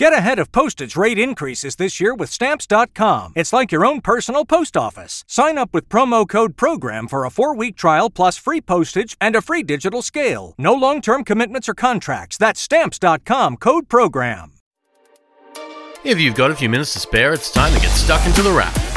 Get ahead of postage rate increases this year with Stamps.com. It's like your own personal post office. Sign up with promo code PROGRAM for a four week trial plus free postage and a free digital scale. No long term commitments or contracts. That's Stamps.com code PROGRAM. If you've got a few minutes to spare, it's time to get stuck into the wrap.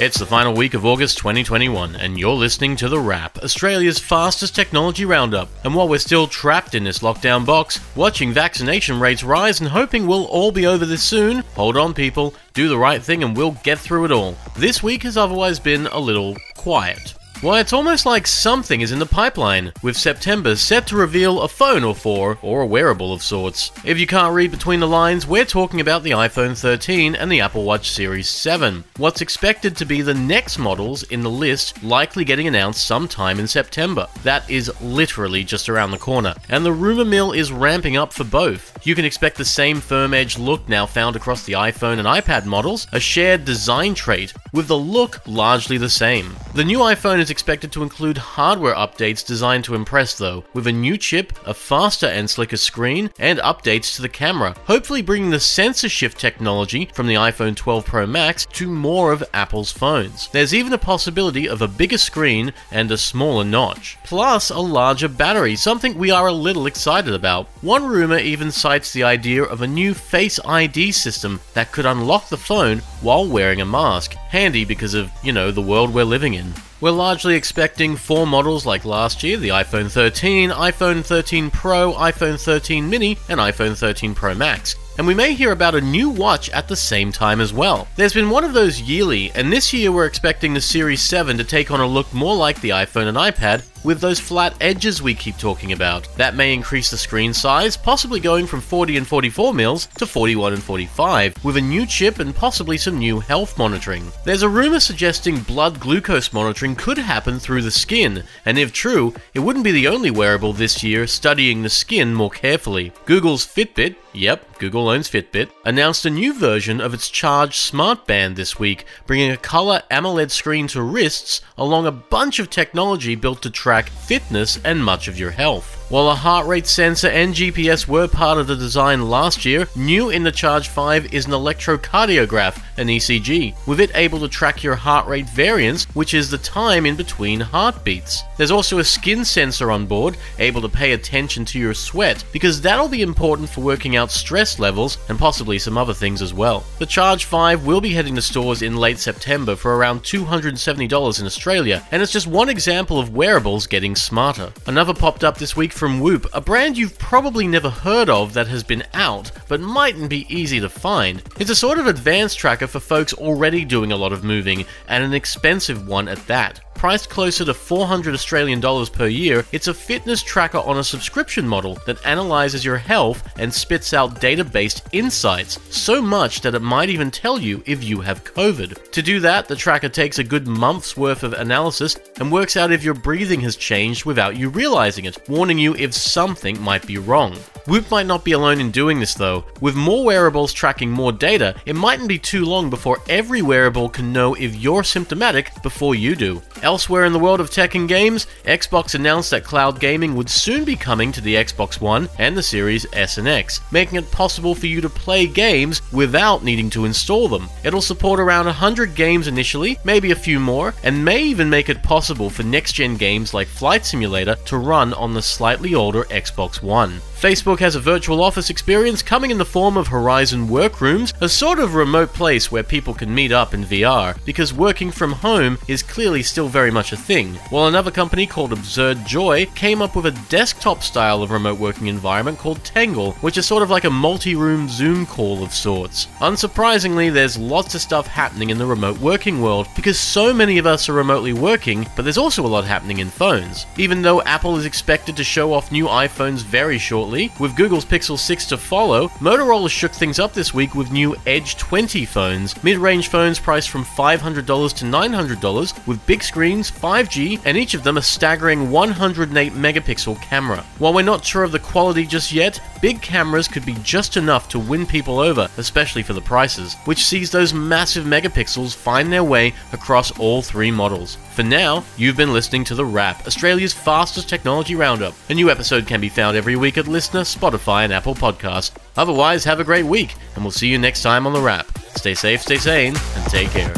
It's the final week of August 2021, and you're listening to The Wrap, Australia's fastest technology roundup. And while we're still trapped in this lockdown box, watching vaccination rates rise and hoping we'll all be over this soon, hold on, people, do the right thing and we'll get through it all. This week has otherwise been a little quiet. Why, it's almost like something is in the pipeline, with September set to reveal a phone or four, or a wearable of sorts. If you can't read between the lines, we're talking about the iPhone 13 and the Apple Watch Series 7. What's expected to be the next models in the list likely getting announced sometime in September. That is literally just around the corner, and the rumor mill is ramping up for both. You can expect the same firm edge look now found across the iPhone and iPad models, a shared design trait, with the look largely the same. The new iPhone is expected to include hardware updates designed to impress, though, with a new chip, a faster and slicker screen, and updates to the camera, hopefully bringing the sensor shift technology from the iPhone 12 Pro Max to more of Apple's phones. There's even a possibility of a bigger screen and a smaller notch, plus a larger battery, something we are a little excited about. One rumor even cites the idea of a new Face ID system that could unlock the phone while wearing a mask, handy because of, you know, the world we're living in. We're largely expecting four models like last year the iPhone 13, iPhone 13 Pro, iPhone 13 mini, and iPhone 13 Pro Max. And we may hear about a new watch at the same time as well. There's been one of those yearly, and this year we're expecting the Series 7 to take on a look more like the iPhone and iPad, with those flat edges we keep talking about. That may increase the screen size, possibly going from 40 and 44 mils to 41 and 45, with a new chip and possibly some new health monitoring. There's a rumor suggesting blood glucose monitoring could happen through the skin, and if true, it wouldn't be the only wearable this year studying the skin more carefully. Google's Fitbit, yep, Google owns Fitbit, announced a new version of its Charge Smart Band this week, bringing a color AMOLED screen to wrists along a bunch of technology built to track fitness and much of your health. While a heart rate sensor and GPS were part of the design last year, new in the Charge 5 is an electrocardiograph, an ECG, with it able to track your heart rate variance, which is the time in between heartbeats. There's also a skin sensor on board, able to pay attention to your sweat, because that'll be important for working out stress levels and possibly some other things as well. The Charge 5 will be heading to stores in late September for around $270 in Australia, and it's just one example of wearables getting smarter. Another popped up this week from Whoop, a brand you've probably never heard of that has been out, but mightn't be easy to find. It's a sort of advanced tracker for folks already doing a lot of moving, and an expensive one at that. Priced closer to 400 Australian dollars per year, it's a fitness tracker on a subscription model that analyzes your health and spits out data based insights, so much that it might even tell you if you have COVID. To do that, the tracker takes a good month's worth of analysis and works out if your breathing has changed without you realizing it, warning you if something might be wrong. Whoop might not be alone in doing this though. With more wearables tracking more data, it mightn't be too long before every wearable can know if you're symptomatic before you do. Elsewhere in the world of tech and games, Xbox announced that cloud gaming would soon be coming to the Xbox One and the Series S and X, making it possible for you to play games without needing to install them. It'll support around 100 games initially, maybe a few more, and may even make it possible for next gen games like Flight Simulator to run on the slightly older Xbox One. Facebook has a virtual office experience coming in the form of Horizon Workrooms, a sort of remote place where people can meet up in VR, because working from home is clearly still very much a thing. While another company called Absurd Joy came up with a desktop style of remote working environment called Tangle, which is sort of like a multi room Zoom call of sorts. Unsurprisingly, there's lots of stuff happening in the remote working world because so many of us are remotely working, but there's also a lot happening in phones. Even though Apple is expected to show off new iPhones very shortly, with Google's Pixel 6 to follow, Motorola shook things up this week with new Edge 20 phones, mid range phones priced from $500 to $900 with big screens, 5G, and each of them a staggering 108 megapixel camera. While we're not sure of the quality just yet, big cameras could be just enough to win people over, especially for the prices, which sees those massive megapixels find their way across all three models. For now, you've been listening to The Wrap, Australia's fastest technology roundup. A new episode can be found every week at Listener, Spotify, and Apple Podcasts. Otherwise, have a great week, and we'll see you next time on The Wrap. Stay safe, stay sane, and take care.